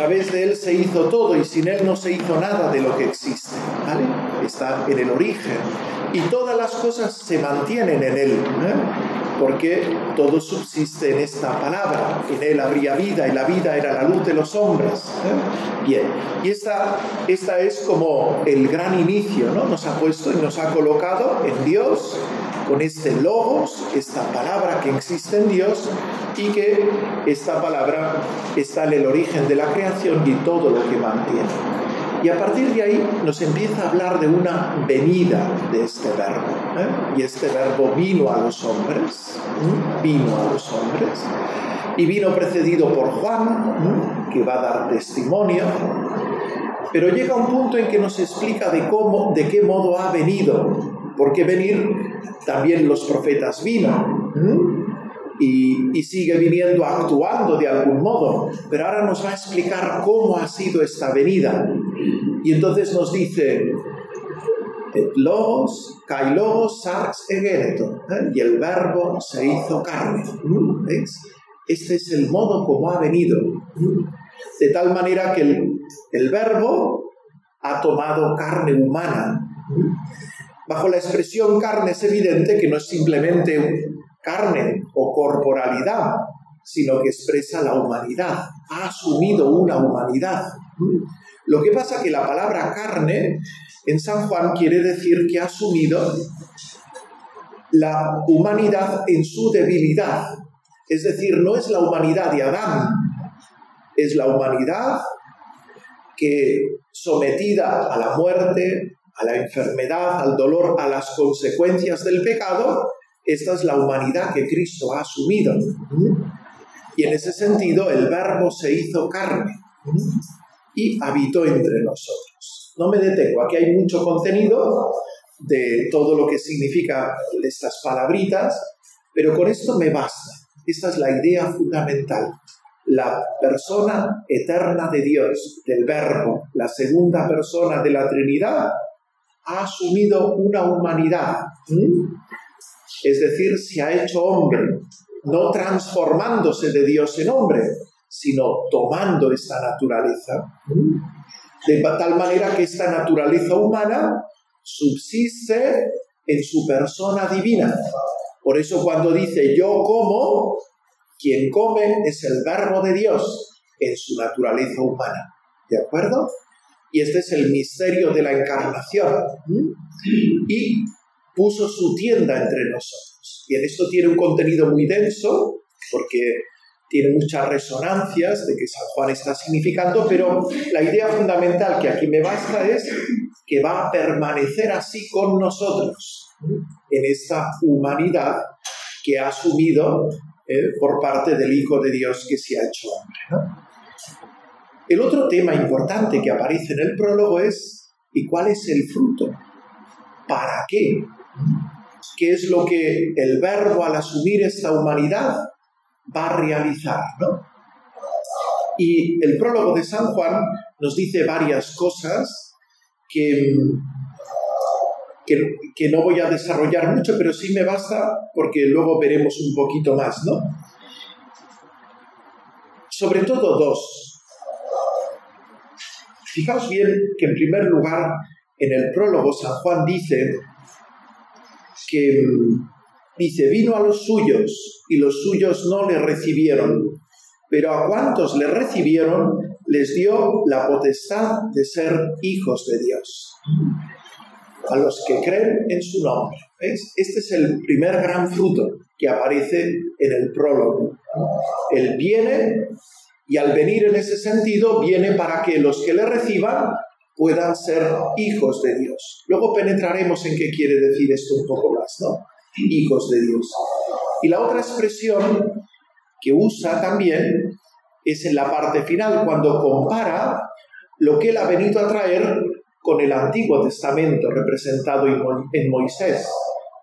través de Él se hizo todo y sin Él no se hizo nada de lo que existe. Está en el origen. Y todas las cosas se mantienen en Él. ¿eh? Porque todo subsiste en esta palabra. En Él habría vida y la vida era la luz de los hombres. ¿eh? Bien. Y esta, esta es como el gran inicio, ¿no? Nos ha puesto y nos ha colocado en Dios con este logos, esta palabra que existe en Dios y que esta palabra está en el origen de la creación y todo lo que mantiene. Y a partir de ahí nos empieza a hablar de una venida de este verbo. ¿eh? Y este verbo vino a los hombres, vino a los hombres, y vino precedido por Juan, que va a dar testimonio, pero llega un punto en que nos explica de cómo, de qué modo ha venido. Porque venir también los profetas vino y, sigue viniendo actuando de algún modo, pero ahora nos va a explicar cómo ha sido esta venida. Y entonces nos dice, logos, kai logos, sarx egeneto, ¿eh? y el verbo se hizo carne. Este es el modo como ha venido. De tal manera que el, el verbo ha tomado carne humana Bajo la expresión carne es evidente que no es simplemente carne o corporalidad, sino que expresa la humanidad, ha asumido una humanidad. Lo que pasa que la palabra carne en San Juan quiere decir que ha asumido la humanidad en su debilidad. Es decir, no es la humanidad de Adán, es la humanidad que sometida a la muerte, a la enfermedad, al dolor, a las consecuencias del pecado, esta es la humanidad que Cristo ha asumido. Y en ese sentido el verbo se hizo carne y habitó entre nosotros. No me detengo, aquí hay mucho contenido de todo lo que significa estas palabritas, pero con esto me basta. Esta es la idea fundamental. La persona eterna de Dios, del Verbo, la segunda persona de la Trinidad, ha asumido una humanidad, es decir, se ha hecho hombre, no transformándose de Dios en hombre, sino tomando esta naturaleza, de tal manera que esta naturaleza humana subsiste en su persona divina. Por eso cuando dice yo como, quien come es el verbo de Dios en su naturaleza humana. ¿De acuerdo? Y este es el misterio de la encarnación. Y puso su tienda entre nosotros. Y en esto tiene un contenido muy denso, porque tiene muchas resonancias de que San Juan está significando, pero la idea fundamental que aquí me basta es que va a permanecer así con nosotros, en esta humanidad que ha asumido eh, por parte del Hijo de Dios que se ha hecho hombre. El otro tema importante que aparece en el prólogo es ¿y cuál es el fruto? ¿Para qué? ¿Qué es lo que el verbo al asumir esta humanidad va a realizar? Y el prólogo de San Juan nos dice varias cosas que, que, que, no voy a desarrollar mucho, pero sí me basta porque luego veremos un poquito más, ¿no? Sobre todo dos. Fijaos bien que en primer lugar, en el prólogo, San Juan dice que dice, vino a los suyos y los suyos no le recibieron, pero a cuantos le recibieron les dio la potestad de ser hijos de Dios, a los que creen en su nombre. Este es el primer gran fruto que aparece en el prólogo. Él viene y al venir en ese sentido, viene para que los que le reciban puedan ser hijos de Dios. Luego penetraremos en qué quiere decir esto un poco más, ¿no? Hijos de Dios. Y la otra expresión que usa también es en la parte final, cuando compara lo que él ha venido a traer con el Antiguo Testamento representado en Moisés.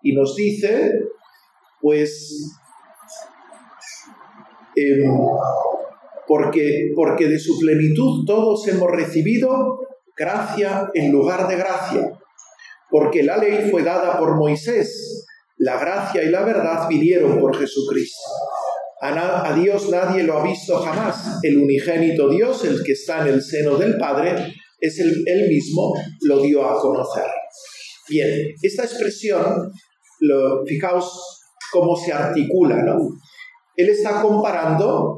Y nos dice, pues, em, porque, porque de su plenitud todos hemos recibido gracia en lugar de gracia, porque la ley fue dada por Moisés, la gracia y la verdad vinieron por Jesucristo. A, Dios nadie lo ha visto jamás. El unigénito Dios, el que está en el seno del Padre, es el, él mismo, lo dio a conocer. Bien, esta expresión, lo, fijaos cómo se articula, ¿no? Él está comparando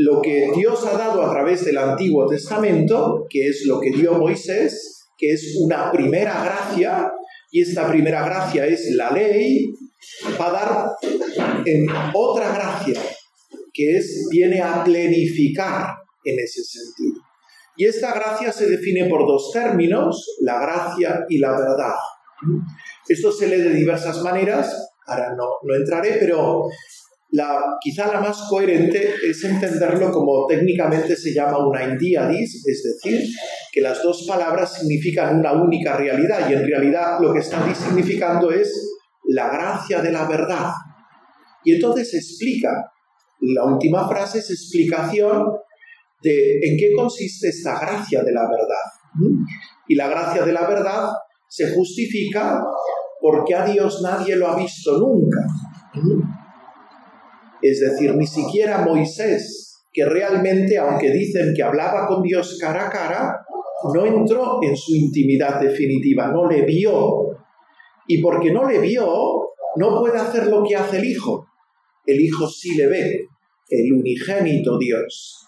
lo que Dios ha dado a través del Antiguo Testamento, que es lo que dio Moisés, que es una primera gracia, y esta primera gracia es la ley, va a dar en otra gracia, que es, viene a plenificar en ese sentido. Y esta gracia se define por dos términos, la gracia y la verdad. Esto se lee de diversas maneras, ahora no, no entraré, pero la, quizá la más coherente es entenderlo como técnicamente se llama una indiadis, es decir, que las dos palabras significan una única realidad y en realidad lo que están significando es la gracia de la verdad. Y entonces explica, la última frase es explicación de en qué consiste esta gracia de la verdad. Y la gracia de la verdad se justifica porque a Dios nadie lo ha visto nunca. Es decir, ni siquiera Moisés, que realmente, aunque dicen que hablaba con Dios cara a cara, no entró en su intimidad definitiva, no le vio. Y porque no le vio, no puede hacer lo que hace el Hijo. El Hijo sí le ve, el unigénito Dios,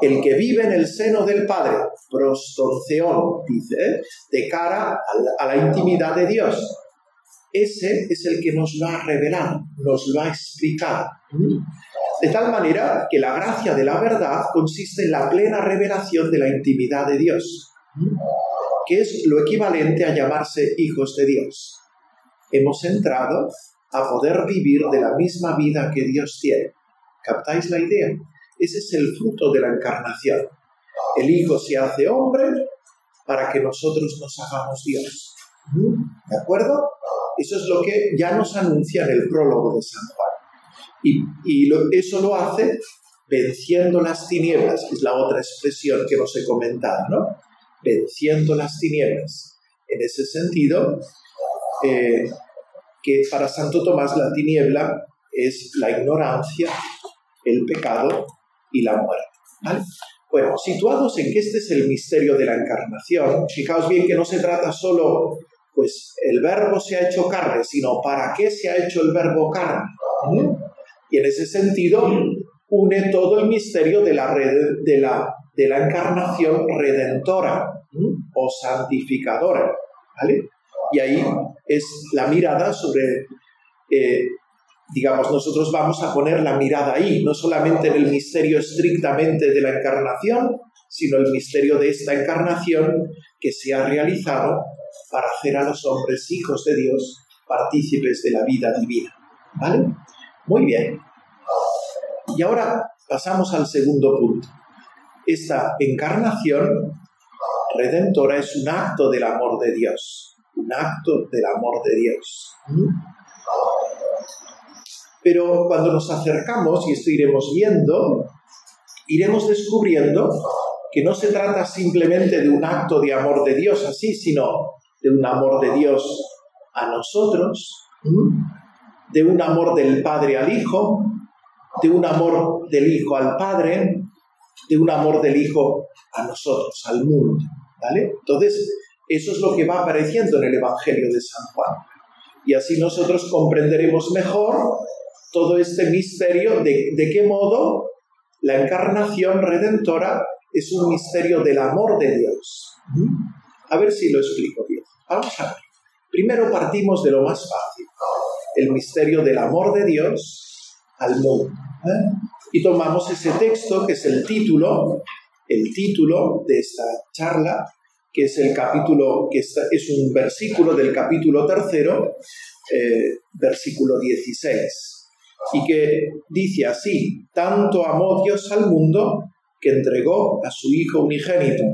el que vive en el seno del Padre, prostonceón, dice, de cara a la intimidad de Dios ese es el que nos lo ha revelado, nos lo ha explicado. De tal manera que la gracia de la verdad consiste en la plena revelación de la intimidad de Dios, que es lo equivalente a llamarse hijos de Dios. Hemos entrado a poder vivir de la misma vida que Dios tiene. ¿Captáis la idea? Ese es el fruto de la encarnación. El Hijo se hace hombre para que nosotros nos hagamos Dios. ¿De acuerdo? Eso es lo que ya nos anuncia en el prólogo de San Juan. Y, eso lo hace venciendo las tinieblas, que es la otra expresión que nos he comentado, ¿no? Venciendo las tinieblas. En ese sentido, eh, que para Santo Tomás la tiniebla es la ignorancia, el pecado y la muerte. Bueno, situados en que este es el misterio de la encarnación, fijaos bien que no se trata solo pues el verbo se ha hecho carne, sino para qué se ha hecho el verbo carne. Y en ese sentido une todo el misterio de la, de la, de la encarnación redentora o santificadora. ¿vale? Y ahí es la mirada sobre, eh, digamos, nosotros vamos a poner la mirada ahí, no solamente en el misterio estrictamente de la encarnación, sino el misterio de esta encarnación que se ha realizado para hacer a los hombres hijos de Dios partícipes de la vida divina. ¿Vale? Muy bien. Y ahora pasamos al segundo punto. Esta encarnación redentora es un acto del amor de Dios. Un acto del amor de Dios. Pero cuando nos acercamos, y esto iremos viendo, iremos descubriendo que no se trata simplemente de un acto de amor de Dios así, sino de un amor de Dios a nosotros, de un amor del Padre al Hijo, de un amor del Hijo al Padre, de un amor del Hijo a nosotros, al mundo. ¿Vale? Entonces, eso es lo que va apareciendo en el Evangelio de San Juan. Y así nosotros comprenderemos mejor todo este misterio de, de qué modo la encarnación redentora es un misterio del amor de Dios. A ver si lo explico bien. Vamos a ver. Primero partimos de lo más fácil, el misterio del amor de Dios al mundo. ¿eh? Y tomamos ese texto que es el título, el título de esta charla, que es el capítulo, que es un versículo del capítulo tercero, eh, versículo 16, y que dice así, tanto amó Dios al mundo que entregó a su Hijo unigénito,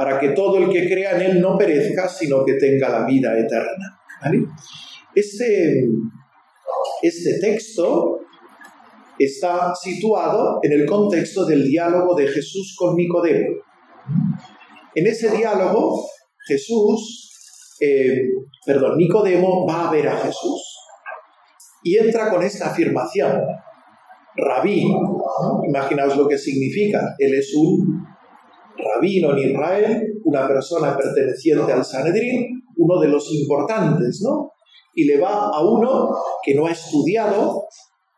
para que todo el que crea en Él no perezca, sino que tenga la vida eterna. Este, este texto está situado en el contexto del diálogo de Jesús con Nicodemo. En ese diálogo, Jesús, eh, perdón, Nicodemo va a ver a Jesús y entra con esta afirmación. rabí. Imaginaos lo que significa. Él es un rabino en Israel, una persona perteneciente al Sanedrín, uno de los importantes, ¿no? Y le va a uno que no ha estudiado,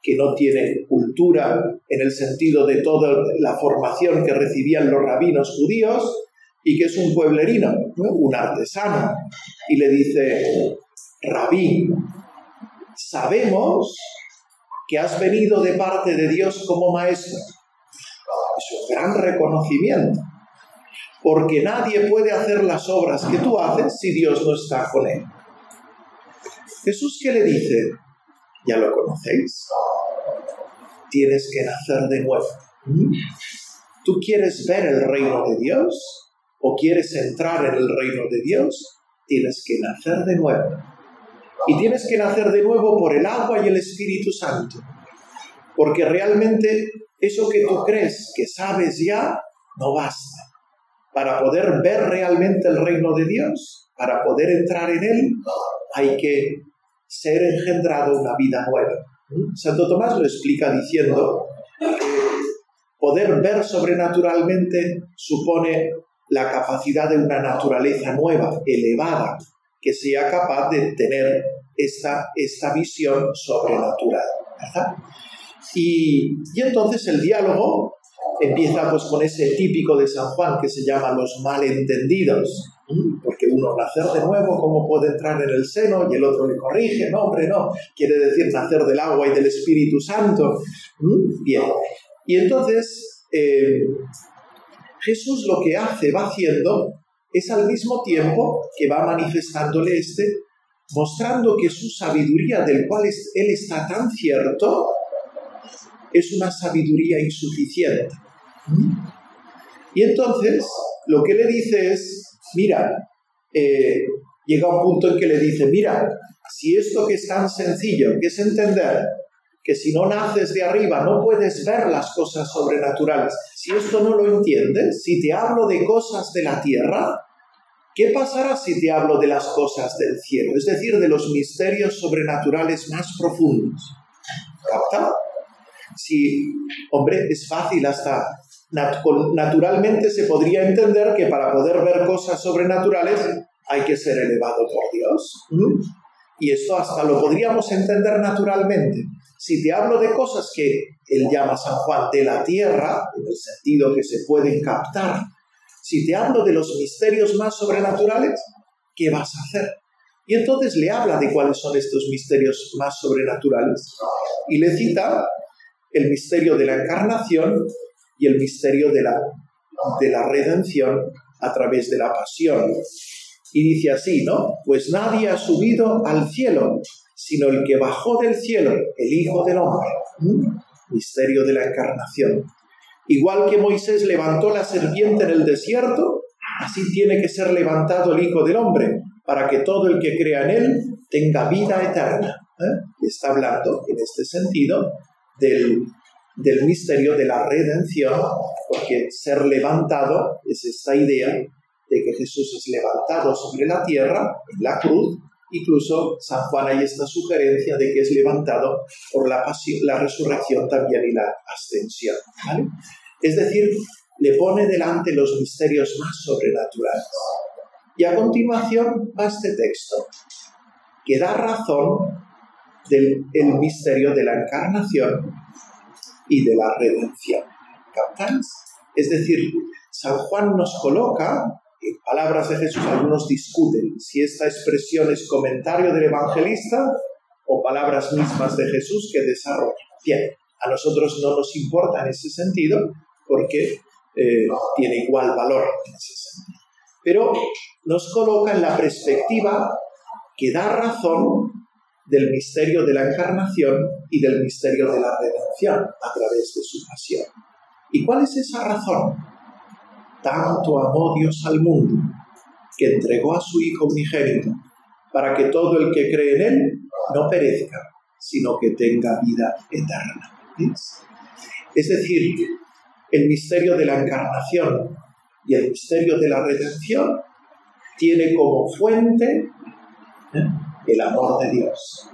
que no tiene cultura en el sentido de toda la formación que recibían los rabinos judíos, y que es un pueblerino, un artesano, y le dice, rabí, sabemos que has venido de parte de Dios como maestro. Es un gran reconocimiento, porque nadie puede hacer las obras que tú haces si Dios no está con él. Jesús qué le dice, ya lo conocéis, tienes que nacer de nuevo. ¿Tú quieres ver el reino de Dios? o quieres entrar en el reino de Dios, tienes que nacer de nuevo. Y tienes que nacer de nuevo por el agua y el Espíritu Santo. Porque realmente eso que tú crees que sabes ya, no basta. Para poder ver realmente el reino de Dios, para poder entrar en él, hay que ser engendrado una vida nueva. Santo Tomás lo explica diciendo que poder ver sobrenaturalmente supone la capacidad de una naturaleza nueva, elevada, que sea capaz de tener esta, esta visión sobrenatural. Y, y entonces el diálogo empieza pues con ese típico de San Juan que se llama los malentendidos, porque uno nacer de nuevo, ¿cómo puede entrar en el seno? Y el otro le corrige, no, hombre, no, quiere decir nacer del agua y del Espíritu Santo. Bien, y entonces eh, Jesús lo que hace, va haciendo, es al mismo tiempo que va manifestándole este, mostrando que su sabiduría, del cual él está tan cierto, es una sabiduría insuficiente. Y entonces lo que le dice es, mira, eh, llega un punto en que le dice, mira, si esto que es tan sencillo, que es entender que si no naces de arriba no puedes ver las cosas sobrenaturales. Si esto no lo entiendes, si te hablo de cosas de la tierra, ¿qué pasará si te hablo de las cosas del cielo? Es decir, de los misterios sobrenaturales más profundos. ¿Capta? Si, hombre, es fácil hasta naturalmente se podría entender que para poder ver cosas sobrenaturales hay que ser elevado por Dios. Y esto hasta lo podríamos entender naturalmente. Si te hablo de cosas que él llama San Juan de la tierra, en el sentido que se pueden captar, si te hablo de los misterios más sobrenaturales, ¿qué vas a hacer? Y entonces le habla de cuáles son estos misterios más sobrenaturales. Y le cita el misterio de la encarnación y el misterio de la, de la redención a través de la pasión. Y dice así, ¿no? Pues nadie ha subido al cielo, sino el que bajó del cielo, el Hijo del Hombre. Misterio de la encarnación. Igual que Moisés levantó la serpiente en el desierto, así tiene que ser levantado el Hijo del Hombre, para que todo el que crea en él tenga vida eterna. ¿eh? está hablando, en este sentido, del, del misterio de la redención, porque ser levantado es esta idea de que Jesús es levantado sobre la tierra, en la cruz, Incluso San Juan hay esta sugerencia de que es levantado por la, la resurrección también y la ascensión. Es decir, le pone delante los misterios más sobrenaturales. Y a continuación va este texto, que da razón del el misterio de la encarnación y de la redención. ¿Captáis? Es decir, San Juan nos coloca en palabras de Jesús algunos discuten si esta expresión es comentario del evangelista o palabras mismas de Jesús que desarrolla. Bien, a nosotros no nos importa en ese sentido porque eh, tiene igual valor en ese sentido. Pero nos coloca en la perspectiva que da razón del misterio de la encarnación y del misterio de la redención a través de su pasión. ¿Y cuál es esa razón? tanto amó Dios al mundo, que entregó a su Hijo unigénito, para que todo el que cree en Él no perezca, sino que tenga vida eterna. Es decir, el misterio de la encarnación y el misterio de la redención tiene como fuente. El amor de Dios.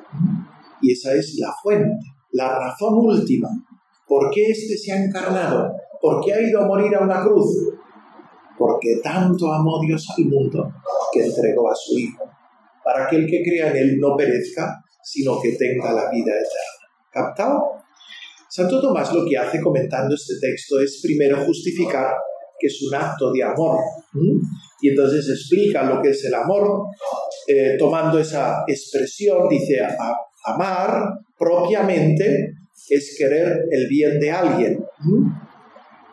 Y esa es la fuente, la razón última ¿Por qué éste se ha encarnado? ¿Por qué ha ido a morir a una cruz? Porque tanto amó Dios al mundo que entregó a su Hijo, para que el que crea en Él no perezca, sino que tenga la vida eterna. ¿Captado? Santo Tomás lo que hace comentando este texto es primero justificar que es un acto de amor. Y entonces explica lo que es el amor, eh, tomando esa expresión, dice, amar propiamente es querer el bien de alguien.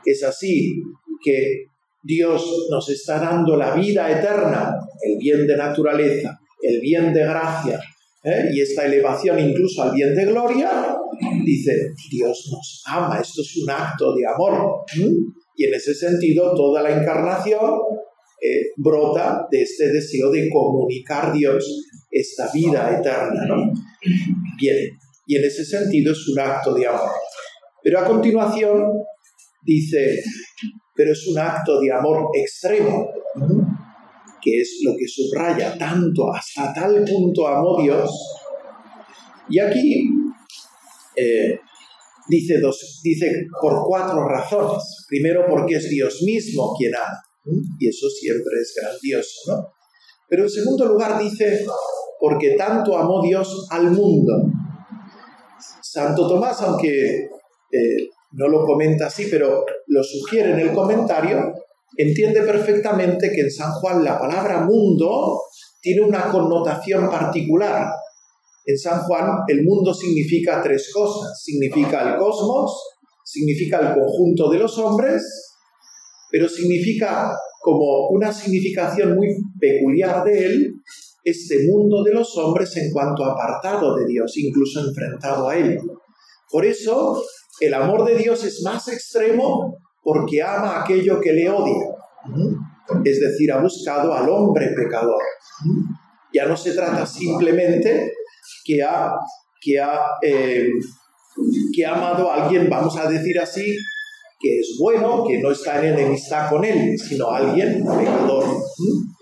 Es así que Dios nos está dando la vida eterna, el bien de naturaleza, el bien de gracia, ¿eh? y esta elevación incluso al bien de gloria, dice, Dios nos ama, esto es un acto de amor. Y en ese sentido, toda la encarnación eh, brota de este deseo de comunicar Dios esta vida eterna. Bien, y en ese sentido es un acto de amor. Pero a continuación dice, pero es un acto de amor extremo, que es lo que subraya tanto, hasta tal punto amó Dios. Y aquí eh, dice, dos, dice por cuatro razones. Primero porque es Dios mismo quien ama, y eso siempre es grandioso, ¿no? Pero en segundo lugar dice, porque tanto amó Dios al mundo. Santo Tomás, aunque eh, no lo comenta así, pero lo sugiere en el comentario, entiende perfectamente que en San Juan la palabra mundo tiene una connotación particular. En San Juan el mundo significa tres cosas. Significa el cosmos, significa el conjunto de los hombres, pero significa como una significación muy peculiar de él, este mundo de los hombres en cuanto apartado de Dios, incluso enfrentado a él. Por eso el amor de Dios es más extremo porque ama aquello que le odia. Es decir, ha buscado al hombre pecador. Ya no se trata simplemente que ha, que ha, eh, que ha amado a alguien, vamos a decir así, que es bueno, que no está en enemistad con él, sino alguien pecador.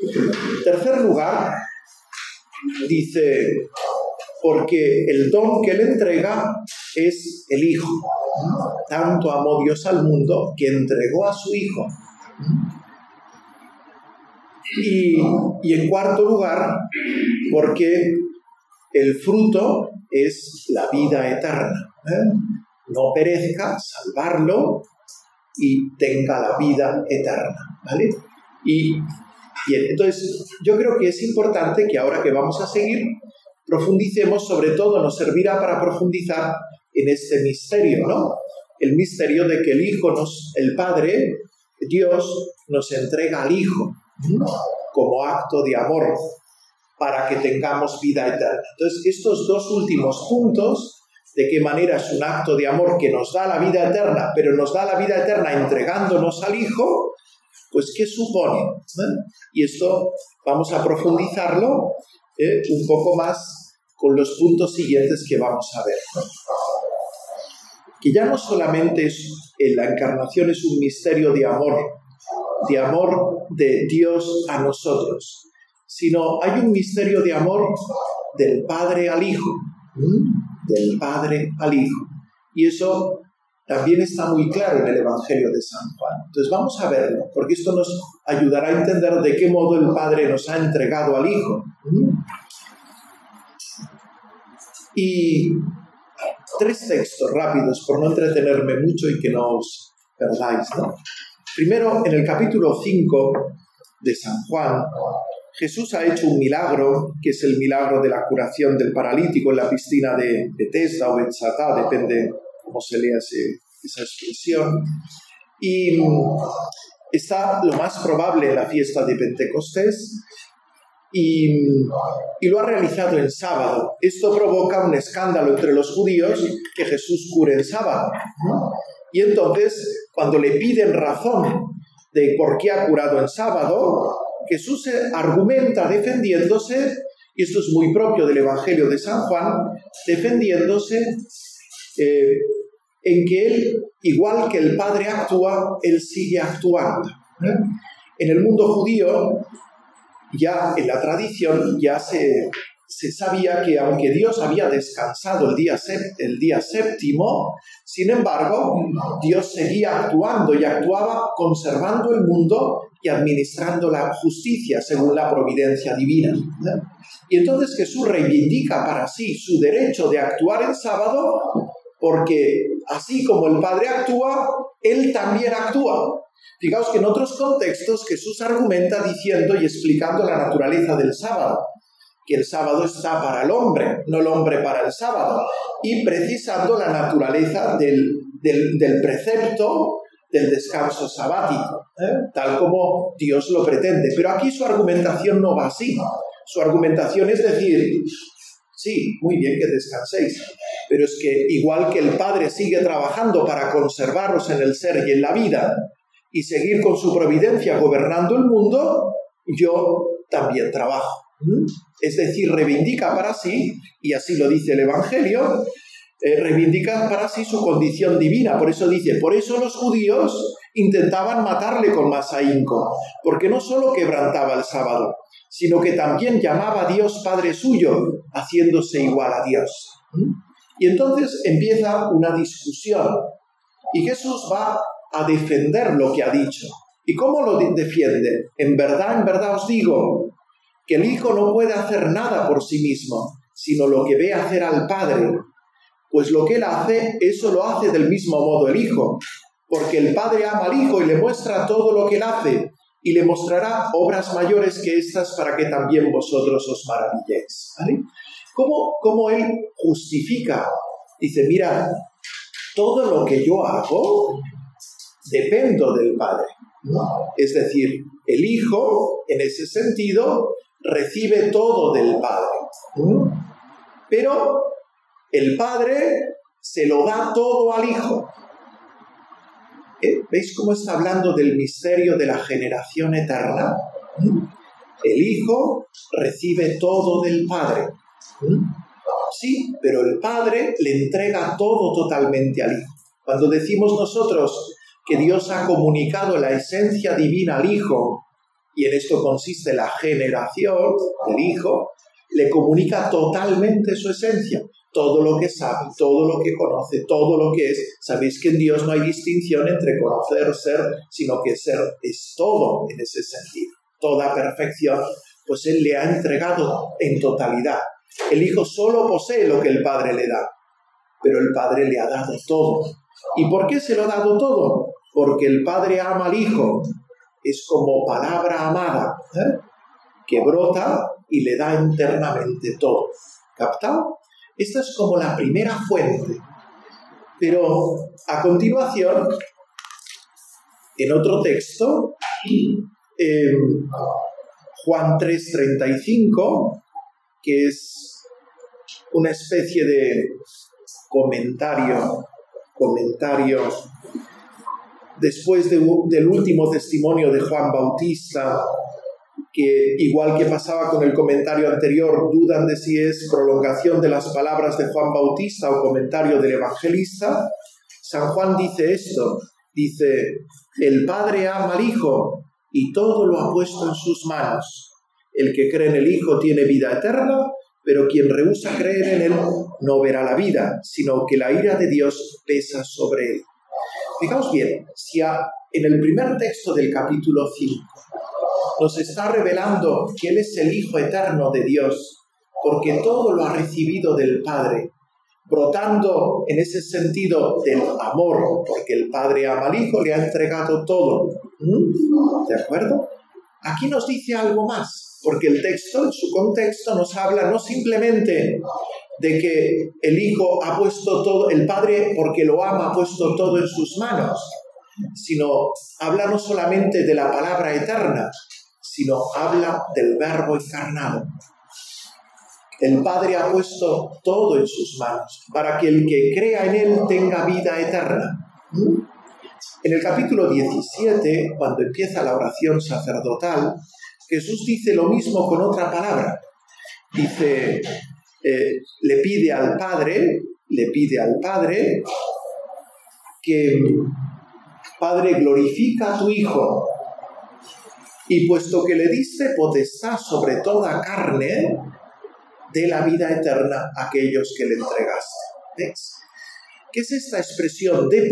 En tercer lugar, dice, porque el don que le entrega es el Hijo. Tanto amó Dios al mundo que entregó a su Hijo. Y, en cuarto lugar, porque el fruto es la vida eterna. ¿eh? No perezca, salvarlo y tenga la vida eterna. ¿Vale? Y bien, entonces yo creo que es importante que ahora que vamos a seguir, profundicemos, sobre todo nos servirá para profundizar en este misterio, ¿no? El misterio de que el Hijo nos, el Padre, Dios, nos entrega al Hijo como acto de amor para que tengamos vida eterna. Entonces, estos dos últimos puntos, de qué manera es un acto de amor que nos da la vida eterna, pero nos da la vida eterna entregándonos al Hijo, pues ¿qué supone? Y esto vamos a profundizarlo eh, un poco más con los puntos siguientes que vamos a ver. Que ya no solamente es, eh, la encarnación es un misterio de amor, de amor de Dios a nosotros, sino hay un misterio de amor del Padre al Hijo, del Padre al Hijo. Y eso también está muy claro en el Evangelio de San Juan. Entonces vamos a verlo, porque esto nos ayudará a entender de qué modo el Padre nos ha entregado al Hijo. Y tres textos rápidos, por no entretenerme mucho y que no os perdáis. ¿no? Primero, en el capítulo 5 de San Juan, Jesús ha hecho un milagro, que es el milagro de la curación del paralítico en la piscina de Bethesda o Bethsatá, depende cómo se lea esa expresión. Y está lo más probable en la fiesta de Pentecostés, y, lo ha realizado en sábado. Esto provoca un escándalo entre los judíos que Jesús cure en sábado. Y entonces, cuando le piden razón de por qué ha curado en sábado, Jesús argumenta defendiéndose, y esto es muy propio del Evangelio de San Juan, defendiéndose eh, en que él, igual que el Padre actúa, él sigue actuando. En el mundo judío, ya en la tradición ya se, se sabía que aunque Dios había descansado el día, el día séptimo, sin embargo, Dios seguía actuando y actuaba conservando el mundo y administrando la justicia según la providencia divina. Y entonces Jesús reivindica para sí su derecho de actuar el sábado porque así como el Padre actúa, Él también actúa. Fijaos que en otros contextos Jesús argumenta diciendo y explicando la naturaleza del sábado que el sábado está para el hombre, no el hombre para el sábado, y precisando la naturaleza del, del, precepto del descanso sabático, ¿eh? tal como Dios lo pretende. Pero aquí su argumentación no va así. Su argumentación es decir, sí, muy bien que descanséis, pero es que igual que el Padre sigue trabajando para conservaros en el ser y en la vida y seguir con su providencia gobernando el mundo, yo también trabajo. Es decir, reivindica para sí, y así lo dice el Evangelio, eh, reivindica para sí su condición divina. Por eso dice, por eso los judíos intentaban matarle con más ahínco, porque no solo quebrantaba el sábado, sino que también llamaba a Dios Padre suyo, haciéndose igual a Dios. Y entonces empieza una discusión, y Jesús va a defender lo que ha dicho. ¿Y cómo lo defiende? En verdad, en verdad os digo, que el Hijo no puede hacer nada por sí mismo, sino lo que ve hacer al Padre. Pues lo que Él hace, eso lo hace del mismo modo el Hijo, porque el Padre ama al Hijo y le muestra todo lo que Él hace, y le mostrará obras mayores que estas para que también vosotros os maravilléis. ¿Cómo, ¿Cómo Él justifica? Dice, mira, todo lo que yo hago dependo del Padre. Es decir, el Hijo, en ese sentido, recibe todo del Padre. Pero el Padre se lo da todo al Hijo. ¿Eh? ¿Veis cómo está hablando del misterio de la generación eterna? El Hijo recibe todo del Padre. Sí, pero el Padre le entrega todo totalmente al Hijo. Cuando decimos nosotros que Dios ha comunicado la esencia divina al Hijo y en esto consiste la generación del Hijo, le comunica totalmente su esencia, todo lo que sabe, todo lo que conoce, todo lo que es. Sabéis que en Dios no hay distinción entre conocer, ser, sino que ser es todo en ese sentido, toda perfección, pues Él le ha entregado en totalidad. El Hijo solo posee lo que el Padre le da, pero el Padre le ha dado todo. ¿Y por qué se lo ha dado todo? Porque el Padre ama al Hijo es como palabra amada, ¿eh? que brota y le da internamente todo. ¿Captado? Esta es como la primera fuente. Pero a continuación, en otro texto, em, Juan 3:35, que es una especie de comentario, comentario después del último testimonio de Juan Bautista, que igual que pasaba con el comentario anterior, dudan de si es prolongación de las palabras de Juan Bautista o comentario del evangelista, San Juan dice esto, dice, el Padre ama al Hijo y todo lo ha puesto en sus manos. El que cree en el Hijo tiene vida eterna, pero quien rehúsa creer en Él no verá la vida, sino que la ira de Dios pesa sobre él. Fijaos bien, si en el primer texto del capítulo 5 nos está revelando que Él es el Hijo eterno de Dios, porque todo lo ha recibido del Padre, brotando en ese sentido del amor, porque el Padre ama al Hijo, le ha entregado todo. ¿Mm? ¿De acuerdo? Aquí nos dice algo más, porque el texto, en su contexto, nos habla no simplemente de que el Hijo ha puesto todo, el Padre, porque lo ama, ha puesto todo en sus manos, sino habla no solamente de la palabra eterna, sino habla del verbo encarnado. El Padre ha puesto todo en sus manos para que el que crea en Él tenga vida eterna. En el capítulo 17, cuando empieza la oración sacerdotal, Jesús dice lo mismo con otra palabra. Dice, eh, le pide al Padre, le pide al Padre que, Padre, glorifica a tu Hijo. Y puesto que le diste potestad sobre toda carne, de la vida eterna a aquellos que le entregaste. ¿Ves? ¿Qué es esta expresión de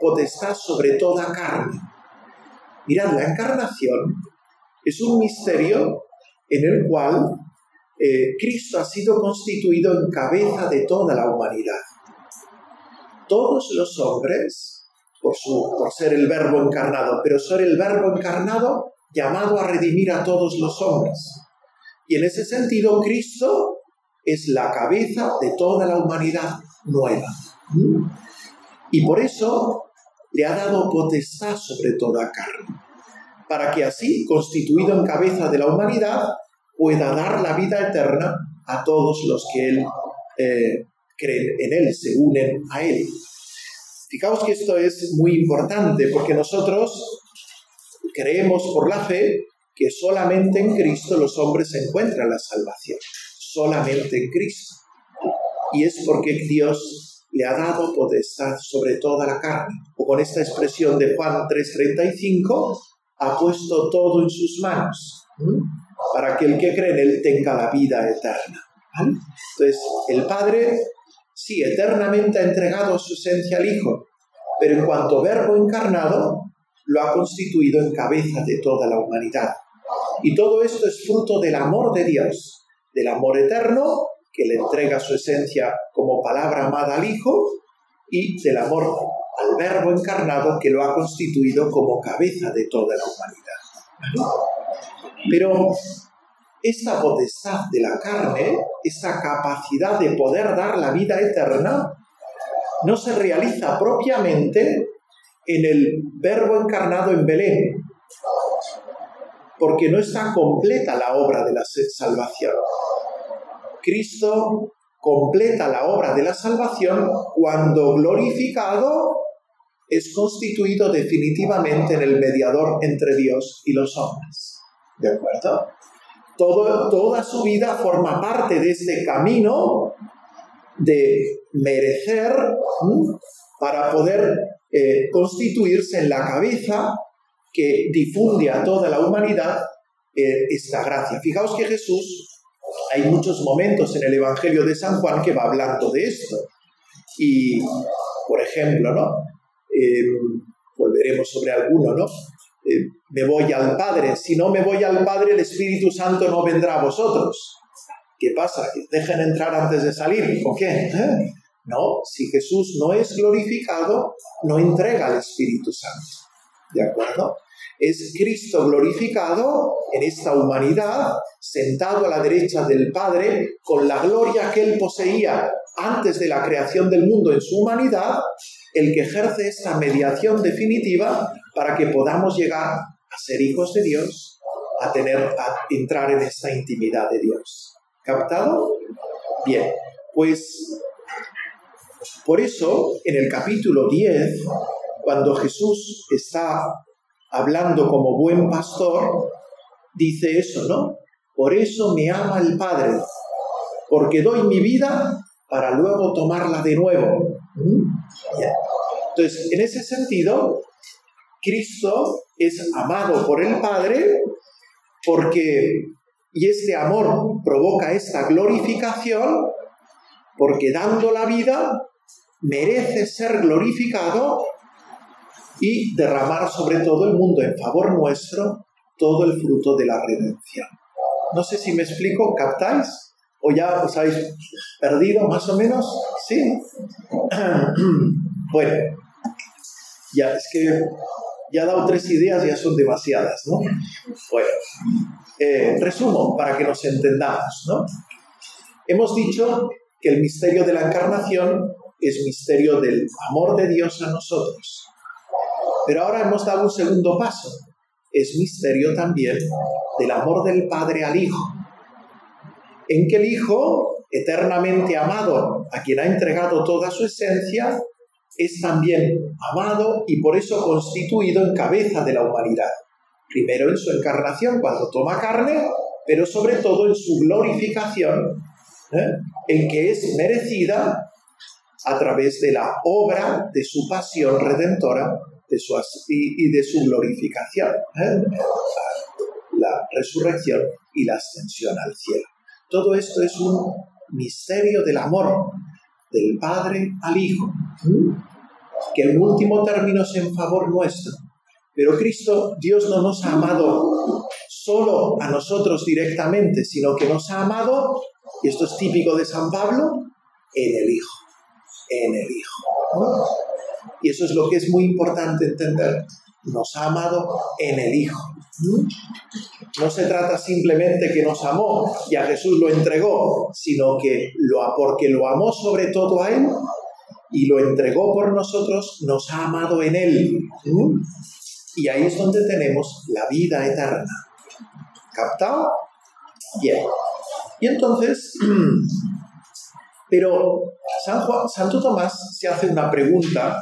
potestad sobre toda carne? Mirad, la encarnación es un misterio en el cual eh, Cristo ha sido constituido en cabeza de toda la humanidad. Todos los hombres, por, su, por ser el verbo encarnado, pero ser el verbo encarnado llamado a redimir a todos los hombres. Y en ese sentido, Cristo es la cabeza de toda la humanidad nueva. Y por eso le ha dado potestad sobre toda carne, para que así, constituido en cabeza de la humanidad, pueda dar la vida eterna a todos los que él eh, creen en él, se unen a él. Fijaos que esto es muy importante porque nosotros creemos por la fe que solamente en Cristo los hombres encuentran la salvación, solamente en Cristo. Y es porque Dios le ha dado potestad sobre toda la carne. O con esta expresión de Juan 3:35, ha puesto todo en sus manos, para que el que cree en él tenga la vida eterna. Entonces, el Padre sí, eternamente ha entregado su esencia al Hijo, pero en cuanto verbo encarnado, lo ha constituido en cabeza de toda la humanidad. Y todo esto es fruto del amor de Dios, del amor eterno que le entrega su esencia como palabra amada al Hijo y del amor al Verbo encarnado que lo ha constituido como cabeza de toda la humanidad. Pero esta potestad de la carne, esta capacidad de poder dar la vida eterna, no se realiza propiamente en el Verbo encarnado en Belén, porque no está completa la obra de la salvación. Cristo completa la obra de la salvación cuando glorificado es constituido definitivamente en el mediador entre Dios y los hombres. ¿De acuerdo? toda su vida forma parte de este camino de merecer para poder eh, constituirse en la cabeza que difunde a toda la humanidad eh, esta gracia. Fijaos que Jesús, hay muchos momentos en el Evangelio de San Juan que va hablando de esto. Y, por ejemplo, ¿no? Em, volveremos sobre alguno, ¿no? Eh, me voy al Padre. Si no me voy al Padre, el Espíritu Santo no vendrá a vosotros. ¿Qué pasa? ¿Que dejen entrar antes de salir? ¿O qué? No, si Jesús no es glorificado, no entrega al Espíritu Santo. ¿De acuerdo? Es Cristo glorificado en esta humanidad, sentado a la derecha del Padre, con la gloria que él poseía antes de la creación del mundo en su humanidad, el que ejerce esta mediación definitiva para que podamos llegar a ser hijos de Dios, a tener a entrar en esta intimidad de Dios. ¿Captado? Bien, pues por eso, en el capítulo 10, cuando Jesús está hablando como buen pastor, dice eso, ¿no? Por eso me ama el Padre, porque doy mi vida para luego tomarla de nuevo. Entonces, en ese sentido, Cristo es amado por el Padre porque, y este amor provoca esta glorificación, porque dando la vida merece ser glorificado y derramar sobre todo el mundo en favor nuestro todo el fruto de la redención. No sé si me explico, ¿captáis? ¿O ya os habéis perdido más o menos? Sí. bueno, ya es que ya he dado tres ideas, ya son demasiadas, ¿no? Bueno, eh, resumo para que nos entendamos, ¿no? Hemos dicho que el misterio de la encarnación es misterio del amor de Dios a nosotros. Pero ahora hemos dado un segundo paso. Es misterio también del amor del Padre al Hijo. En que el Hijo, eternamente amado, a quien ha entregado toda su esencia, es también amado y por eso constituido en cabeza de la humanidad. Primero en su encarnación, cuando toma carne, pero sobre todo en su glorificación, ¿eh? en que es merecida a través de la obra de su pasión redentora de su, y, de su glorificación, ¿eh? la resurrección y la ascensión al cielo. Todo esto es un misterio del amor del Padre al Hijo, que en último término es en favor nuestro. Pero Cristo, Dios no nos ha amado solo a nosotros directamente, sino que nos ha amado, y esto es típico de San Pablo, en el Hijo, en el Hijo. Y eso es lo que es muy importante entender. Nos ha amado en el Hijo. No se trata simplemente que nos amó y a Jesús lo entregó, sino que lo, porque lo amó sobre todo a Él y lo entregó por nosotros, nos ha amado en Él. Y ahí es donde tenemos la vida eterna. ¿Captado? Bien. Y entonces, pero San Juan, Santo Tomás se hace una pregunta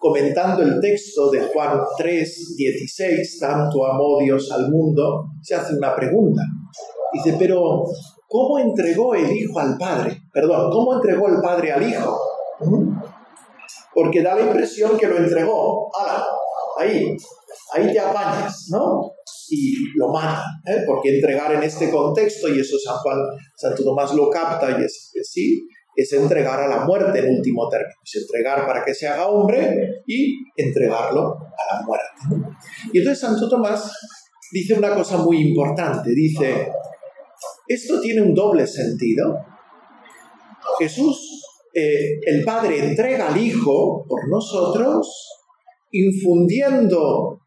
comentando el texto de Juan 3, 16, tanto amó Dios al mundo, se hace una pregunta. Dice, pero ¿cómo entregó el Hijo al Padre? Perdón, ¿cómo entregó el Padre al Hijo? ¿Mm? Porque da la impresión que lo entregó. ¡Hala! Ahí, ahí te apañas, ¿no? Y lo mata, ¿eh? porque entregar en este contexto, y eso San Juan, Santo Tomás lo capta y es sí, es entregar a la muerte en último término, es entregar para que se haga hombre y entregarlo a la muerte. Y entonces Santo Tomás dice una cosa muy importante, dice, esto tiene un doble sentido. Jesús, eh, el Padre entrega al Hijo por nosotros, infundiendo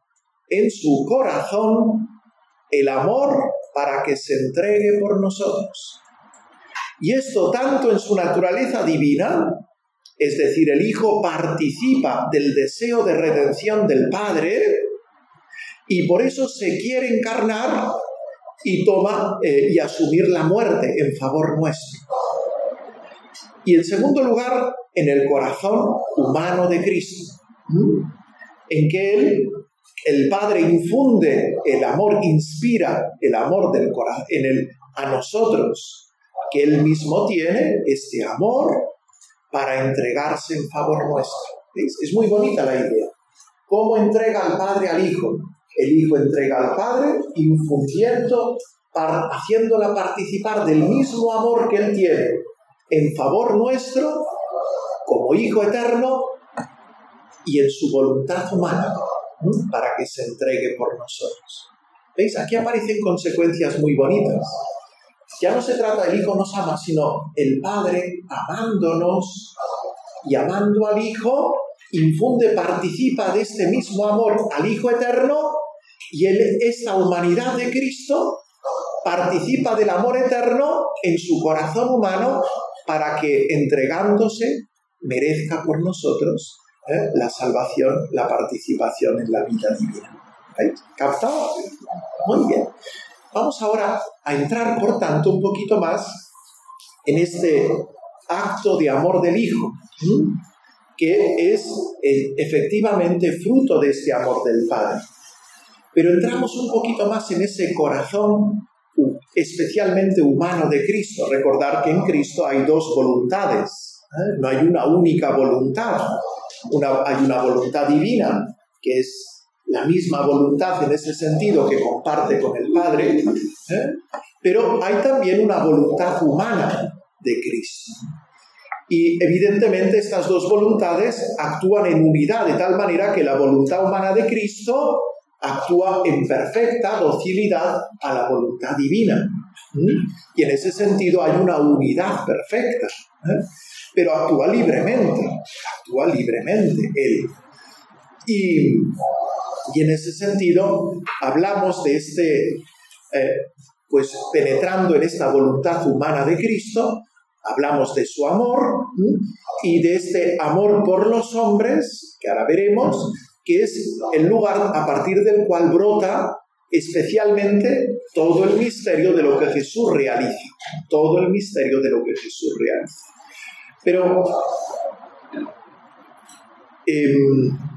en su corazón el amor para que se entregue por nosotros. Y esto tanto en su naturaleza divina, es decir, el Hijo participa del deseo de redención del Padre y por eso se quiere encarnar y toma eh, y asumir la muerte en favor nuestro. Y en segundo lugar, en el corazón humano de Cristo, en que Él, el Padre infunde el amor, inspira el amor del corazón en el, a nosotros que Él mismo tiene, este amor, para entregarse en favor nuestro. Es muy bonita la idea. ¿Cómo entrega el Padre al Hijo? El Hijo entrega al Padre infundiendo, haciéndola participar del mismo amor que Él tiene en favor nuestro, como Hijo eterno, y en su voluntad humana, para que se entregue por nosotros. ¿Veis? Aquí aparecen consecuencias muy bonitas. Ya no se trata del Hijo nos ama, sino el Padre amándonos y amando al Hijo, infunde, participa de este mismo amor al Hijo eterno y él, esta humanidad de Cristo participa del amor eterno en su corazón humano para que entregándose merezca por nosotros ¿eh? la salvación, la participación en la vida divina. ¿Captado? Muy bien. Vamos ahora a entrar, por tanto, un poquito más en este acto de amor del Hijo, que es eh, efectivamente fruto de este amor del Padre. Pero entramos un poquito más en ese corazón especialmente humano de Cristo. Recordar que en Cristo hay dos voluntades, ¿eh? no hay una única voluntad. hay una voluntad divina, que es la misma voluntad en ese sentido que comparte con el Padre, ¿eh? pero hay también una voluntad humana de Cristo. Y evidentemente estas dos voluntades actúan en unidad, de tal manera que la voluntad humana de Cristo actúa en perfecta docilidad a la voluntad divina. Y en ese sentido hay una unidad perfecta. ¿eh? Pero actúa libremente, actúa libremente Él. Y y en ese sentido, hablamos de este, eh, pues penetrando en esta voluntad humana de Cristo, hablamos de su amor y de este amor por los hombres, que ahora veremos, que es el lugar a partir del cual brota especialmente todo el misterio de lo que Jesús realiza, todo el misterio de lo que Jesús realiza. Pero em,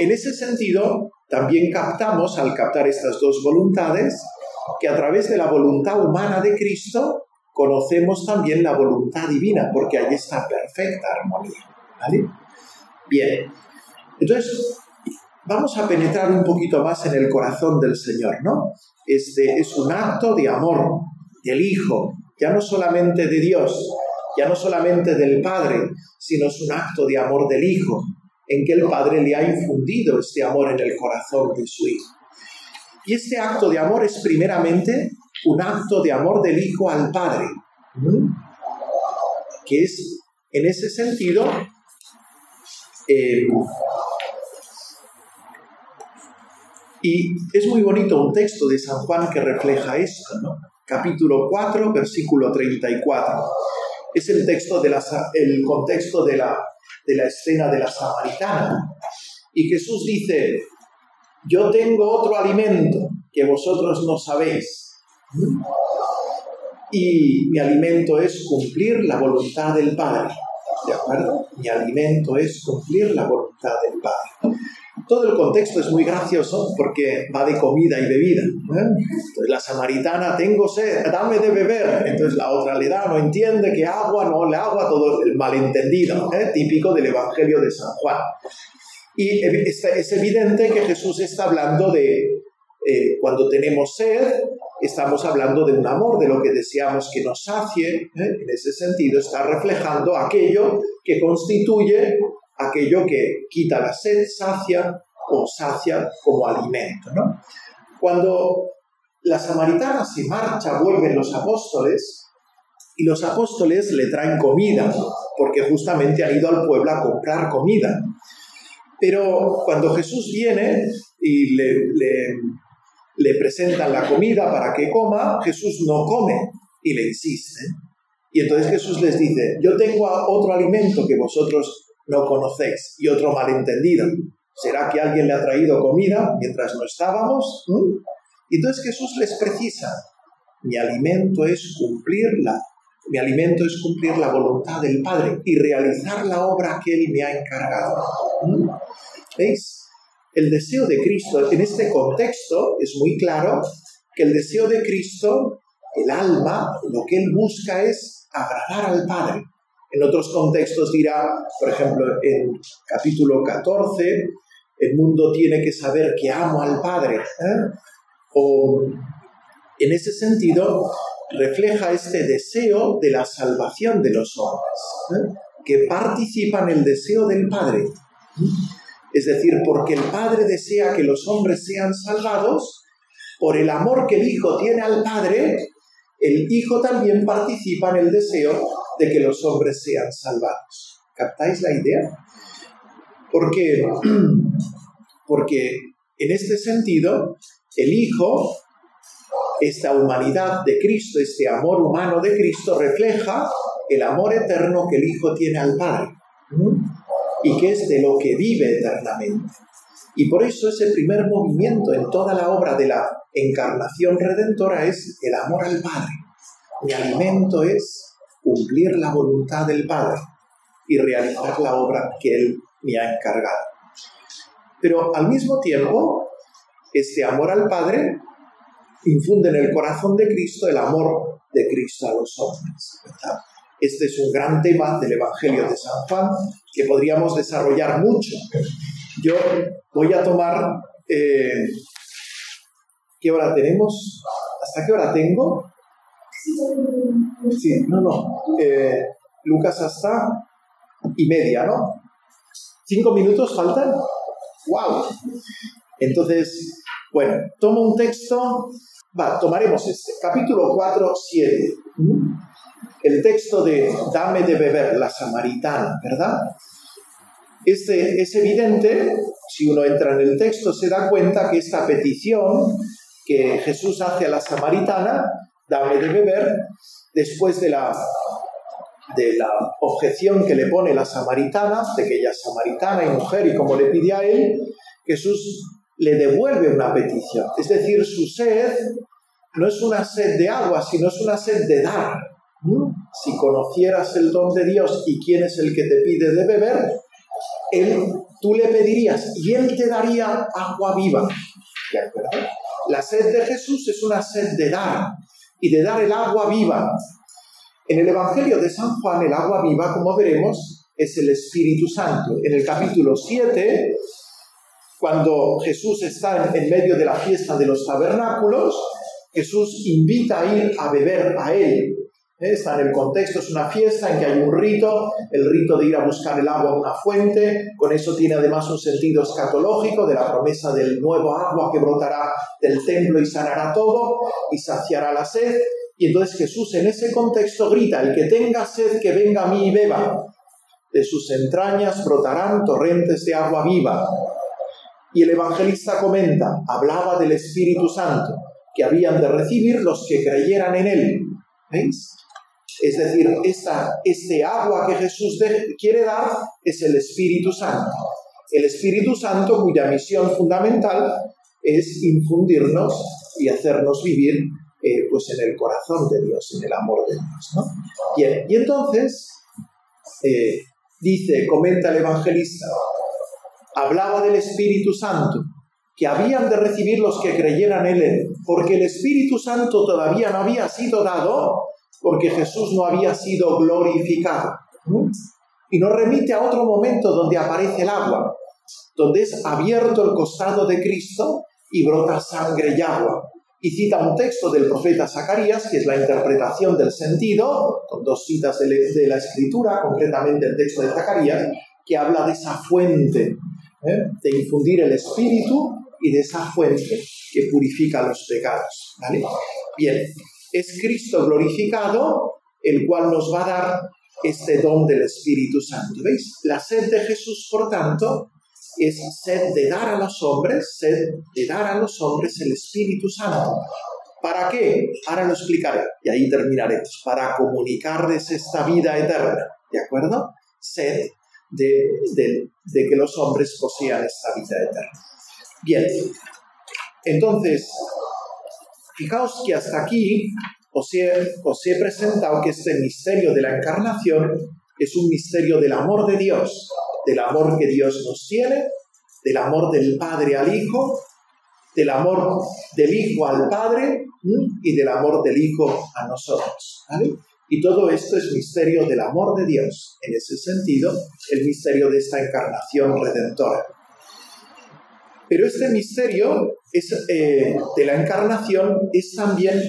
en ese sentido, también captamos, al captar estas dos voluntades, que a través de la voluntad humana de Cristo conocemos también la voluntad divina, porque ahí está perfecta armonía. ¿Vale? Bien. Entonces, vamos a penetrar un poquito más en el corazón del Señor, ¿no? Este es un acto de amor del Hijo, ya no solamente de Dios, ya no solamente del Padre, sino es un acto de amor del Hijo, en que el Padre le ha infundido este amor en el corazón de su Hijo. Y este acto de amor es primeramente un acto de amor del Hijo al Padre, que es en ese sentido eh, y es muy bonito un texto de San Juan que refleja esto, ¿no? Capítulo 4, versículo 34 es el, texto de contexto de la escena de la samaritana. Y Jesús dice, yo tengo otro alimento que vosotros no sabéis. Y mi alimento es cumplir la voluntad del Padre. ¿De acuerdo? Mi alimento es cumplir la voluntad del Padre. Todo el contexto es muy gracioso porque va de comida y bebida. Entonces la samaritana, tengo sed, dame de beber. Entonces la otra le da, no entiende que agua, no le agua, todo el malentendido, ¿eh? típico del Evangelio de San Juan. Y es evidente que Jesús está hablando de eh, cuando tenemos sed, estamos hablando de un amor, de lo que deseamos que nos sacie. ¿eh? En ese sentido está reflejando aquello que constituye aquello que quita la sed, sacia o sacia como alimento. ¿no? Cuando la samaritana se marcha, vuelven los apóstoles y los apóstoles le traen comida, porque justamente han ido al pueblo a comprar comida. Pero cuando Jesús viene y le, le, presentan la comida para que coma, Jesús no come y le insiste. Y entonces Jesús les dice, yo tengo otro alimento que vosotros no conocéis. Y otro malentendido, ¿será que alguien le ha traído comida mientras no estábamos? Y entonces Jesús les precisa, mi alimento es cumplirla, mi alimento es cumplir la voluntad del Padre y realizar la obra que Él me ha encargado. ¿Veis? El deseo de Cristo en este contexto es muy claro que el deseo de Cristo, el alma, lo que Él busca es agradar al Padre. En otros contextos dirá, por ejemplo, en capítulo 14, el mundo tiene que saber que amo al Padre. ¿eh? O en ese sentido, refleja este deseo de la salvación de los hombres, ¿eh? que participan el deseo del Padre. Es decir, porque el Padre desea que los hombres sean salvados, por el amor que el Hijo tiene al Padre, el Hijo también participa en el deseo de que los hombres sean salvados. ¿Captáis la idea? Porque, porque en este sentido, el Hijo, esta humanidad de Cristo, este amor humano de Cristo, refleja el amor eterno que el Hijo tiene al Padre y que es de lo que vive eternamente. Y por eso ese primer movimiento en toda la obra de la encarnación redentora es el amor al Padre. Mi alimento es cumplir la voluntad del Padre y realizar la obra que Él me ha encargado. Pero al mismo tiempo, este amor al Padre infunde en el corazón de Cristo el amor de Cristo a los hombres. Este es un gran tema del Evangelio de San Juan que podríamos desarrollar mucho. Yo voy a tomar... Eh, ¿Qué hora tenemos? ¿Hasta qué hora tengo? Sí, no, no. Eh, Lucas hasta y media, ¿no? ¿Cinco minutos faltan? ¡Wow! Entonces, bueno, tomo un texto. Va, tomaremos este. Capítulo 4, 7. El texto de Dame de beber, la samaritana, ¿verdad? Este es evidente, si uno entra en el texto, se da cuenta que esta petición que Jesús hace a la samaritana dame de beber, después de la, de la objeción que le pone la samaritana, de que ella es samaritana y mujer y como le pide a él, Jesús le devuelve una petición. Es decir, su sed no es una sed de agua, sino es una sed de dar. Si conocieras el don de Dios y quién es el que te pide de beber, él, tú le pedirías y él te daría agua viva. La sed de Jesús es una sed de dar, y de dar el agua viva. En el Evangelio de San Juan, el agua viva, como veremos, es el Espíritu Santo. En el capítulo 7, cuando Jesús está en medio de la fiesta de los tabernáculos, Jesús invita a ir a beber a Él. ¿Eh? Está en el contexto, es una fiesta en que hay un rito, el rito de ir a buscar el agua a una fuente, con eso tiene además un sentido escatológico de la promesa del nuevo agua que brotará del templo y sanará todo y saciará la sed. Y entonces Jesús en ese contexto grita, el que tenga sed, que venga a mí y beba. De sus entrañas brotarán torrentes de agua viva. Y el evangelista comenta, hablaba del Espíritu Santo, que habían de recibir los que creyeran en él. ¿Veis? Es decir, esta, este agua que Jesús quiere dar es el Espíritu Santo. El Espíritu Santo cuya misión fundamental es infundirnos y hacernos vivir eh, pues en el corazón de Dios, en el amor de Dios. ¿no? Y entonces eh, dice, comenta el evangelista, hablaba del Espíritu Santo, que habían de recibir los que creyeran en Él, porque el Espíritu Santo todavía no había sido dado, porque Jesús no había sido glorificado. Y nos remite a otro momento donde aparece el agua, donde es abierto el costado de Cristo y brota sangre y agua. Y cita un texto del profeta Zacarías, que es la interpretación del sentido, con dos citas de la escritura, concretamente el texto de Zacarías, que habla de esa fuente ¿eh? de infundir el espíritu y de esa fuente que purifica los pecados. ¿vale? Bien, es Cristo glorificado el cual nos va a dar este don del Espíritu Santo. ¿Veis? La sed de Jesús, por tanto, es sed de dar a los hombres, sed de dar a los hombres el Espíritu Santo. ¿Para qué? Ahora lo explicaré y ahí terminaremos. Para comunicarles esta vida eterna. ¿De acuerdo? Sed de, que los hombres posean esta vida eterna. Bien, entonces, fijaos que hasta aquí os he, presentado que este misterio de la encarnación es un misterio del amor de Dios, del amor que Dios nos tiene, del amor del Padre al Hijo, del amor del Hijo al Padre y del amor del Hijo a nosotros. ¿vale? Y todo esto es misterio del amor de Dios, en ese sentido, el misterio de esta encarnación redentora. Pero este misterio eh, de la encarnación es también,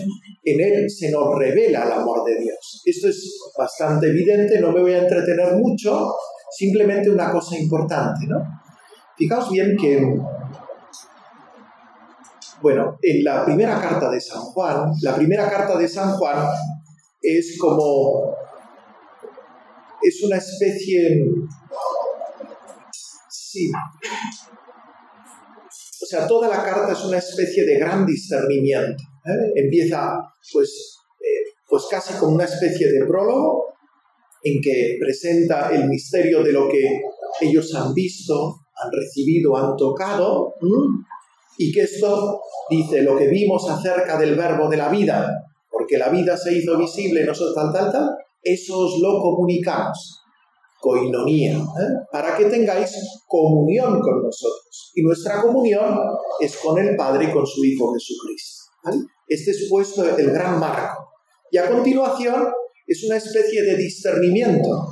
en él se nos revela el amor de Dios. Esto es bastante evidente, no me voy a entretener mucho, simplemente una cosa importante, ¿no? Fijaos bien que, bueno, en la primera carta de San Juan, la primera carta de San Juan es como, es una especie, sí, o sea, toda la carta es una especie de gran discernimiento. ¿eh? Empieza, pues, eh, pues casi como una especie de prólogo en que presenta el misterio de lo que ellos han visto, han recibido, han tocado, y que esto dice lo que vimos acerca del verbo de la vida, porque la vida se hizo visible, nosotros tal, tal, tal, eso os lo comunicamos. Coinonía, ¿eh? para que tengáis comunión con nosotros. Y nuestra comunión es con el Padre y con su Hijo Jesucristo. Este es puesto el gran marco. Y a continuación es una especie de discernimiento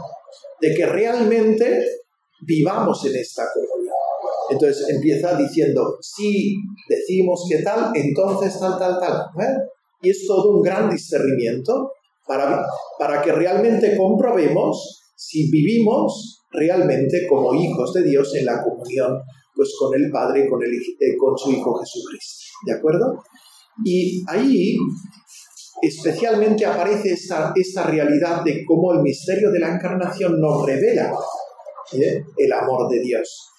de que realmente vivamos en esta comunión. Entonces empieza diciendo, si decimos que tal, entonces tal, tal, tal. Y es todo un gran discernimiento para, para que realmente comprobemos si vivimos realmente como hijos de Dios en la comunión pues con el Padre con, el, eh, con su Hijo Jesucristo. ¿De acuerdo? Y ahí especialmente aparece esta, esta realidad de cómo el misterio de la encarnación nos revela ¿eh? el amor de Dios.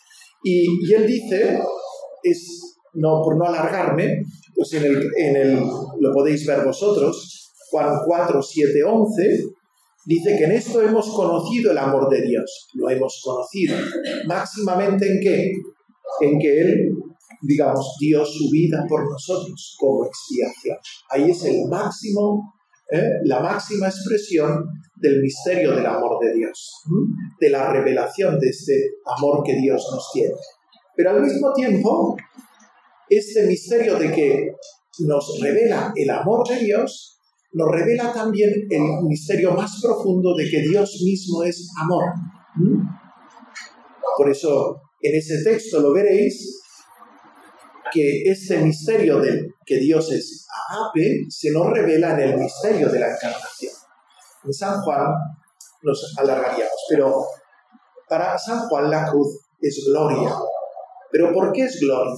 Y, y él dice, es, no, por no alargarme, pues en el, en el, lo podéis ver vosotros, Juan 4, 7, 11, dice que en esto hemos conocido el amor de Dios. Lo hemos conocido. Máximamente en qué? En que Él, digamos, dio su vida por nosotros como expiación. Ahí es el máximo, ¿eh? la máxima expresión del misterio del amor de Dios, de la revelación de este amor que Dios nos tiene. Pero al mismo tiempo, este misterio de que nos revela el amor de Dios, nos revela también el misterio más profundo de que Dios mismo es amor. Por eso en ese texto lo veréis, que este misterio de que Dios es agape se nos revela en el misterio de la encarnación. En San Juan nos alargaríamos, pero para San Juan la cruz es gloria. ¿Pero por qué es gloria?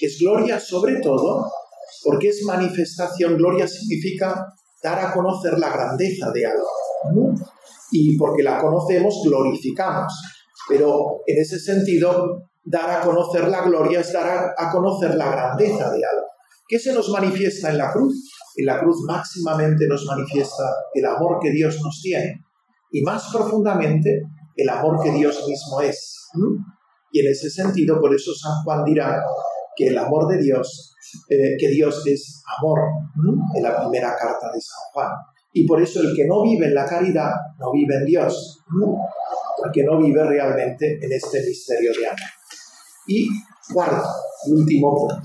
Es gloria sobre todo porque es manifestación, gloria significa dar a conocer la grandeza de algo. Y porque la conocemos, glorificamos. Pero en ese sentido, dar a conocer la gloria es dar a, conocer la grandeza de algo. ¿Qué se nos manifiesta en la cruz? En la cruz máximamente nos manifiesta el amor que Dios nos tiene y más profundamente el amor que Dios mismo es. Y en ese sentido, por eso San Juan dirá que el amor de Dios, eh, que Dios es amor, en la primera carta de San Juan. Y por eso el que no vive en la caridad no vive en Dios, porque no vive realmente en este misterio de amor. Y cuarto último punto,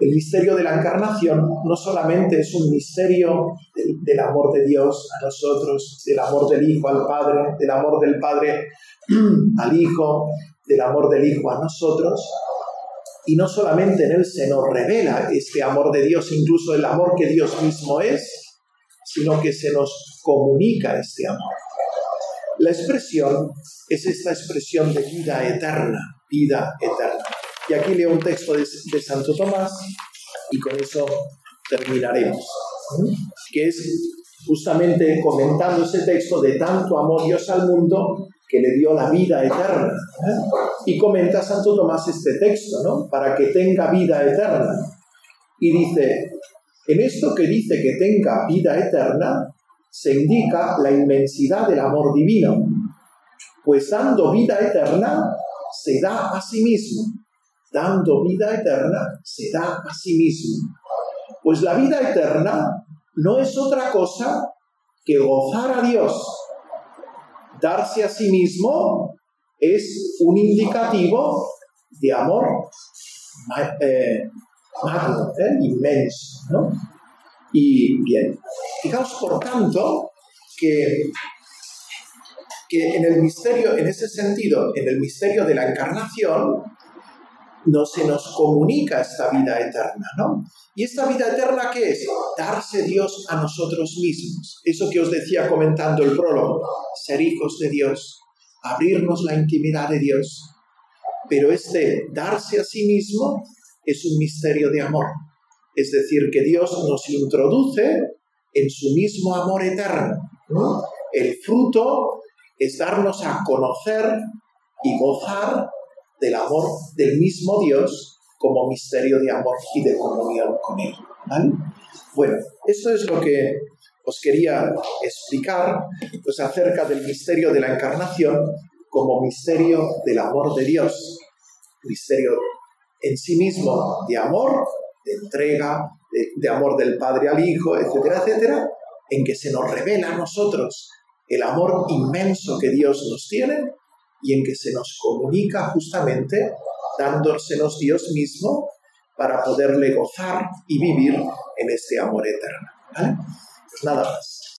El misterio de la encarnación no solamente es un misterio del, amor de Dios a nosotros, del amor del Hijo al Padre, del amor del Padre al Hijo, del amor del Hijo a nosotros, y no solamente en Él se nos revela este amor de Dios, incluso el amor que Dios mismo es, sino que se nos comunica este amor. La expresión es esta expresión de vida eterna, vida eterna. Y aquí leo un texto de, Santo Tomás y con eso terminaremos, que es justamente comentando ese texto de tanto amor Dios al mundo que le dio la vida eterna. Y comenta Santo Tomás este texto, ¿no? Para que tenga vida eterna. Y dice, en esto que dice que tenga vida eterna, se indica la inmensidad del amor divino, pues dando vida eterna, se da a sí mismo. Dando vida eterna, se da a sí mismo. Pues la vida eterna no es otra cosa que gozar a Dios. Darse a sí mismo es un indicativo de amor eh, magno, ¿eh? inmenso. Y bien, fijaos por tanto que, que en el misterio, en ese sentido, en el misterio de la encarnación, no se nos comunica esta vida eterna, ¿no? ¿Y esta vida eterna qué es? Darse Dios a nosotros mismos. Eso que os decía comentando el prólogo, ser hijos de Dios, abrirnos la intimidad de Dios. Pero este darse a sí mismo es un misterio de amor. Es decir, que Dios nos introduce en su mismo amor eterno. El fruto es darnos a conocer y gozar del amor del mismo Dios como misterio de amor y de comunión con Él. Bueno, eso es lo que os quería explicar pues, acerca del misterio de la encarnación como misterio del amor de Dios, misterio en sí mismo de amor, de entrega, de, amor del Padre al Hijo, etcétera, etcétera, en que se nos revela a nosotros el amor inmenso que Dios nos tiene y en que se nos comunica justamente dándosenos Dios mismo para poderle gozar y vivir en este amor eterno. ¿vale? Pues nada más.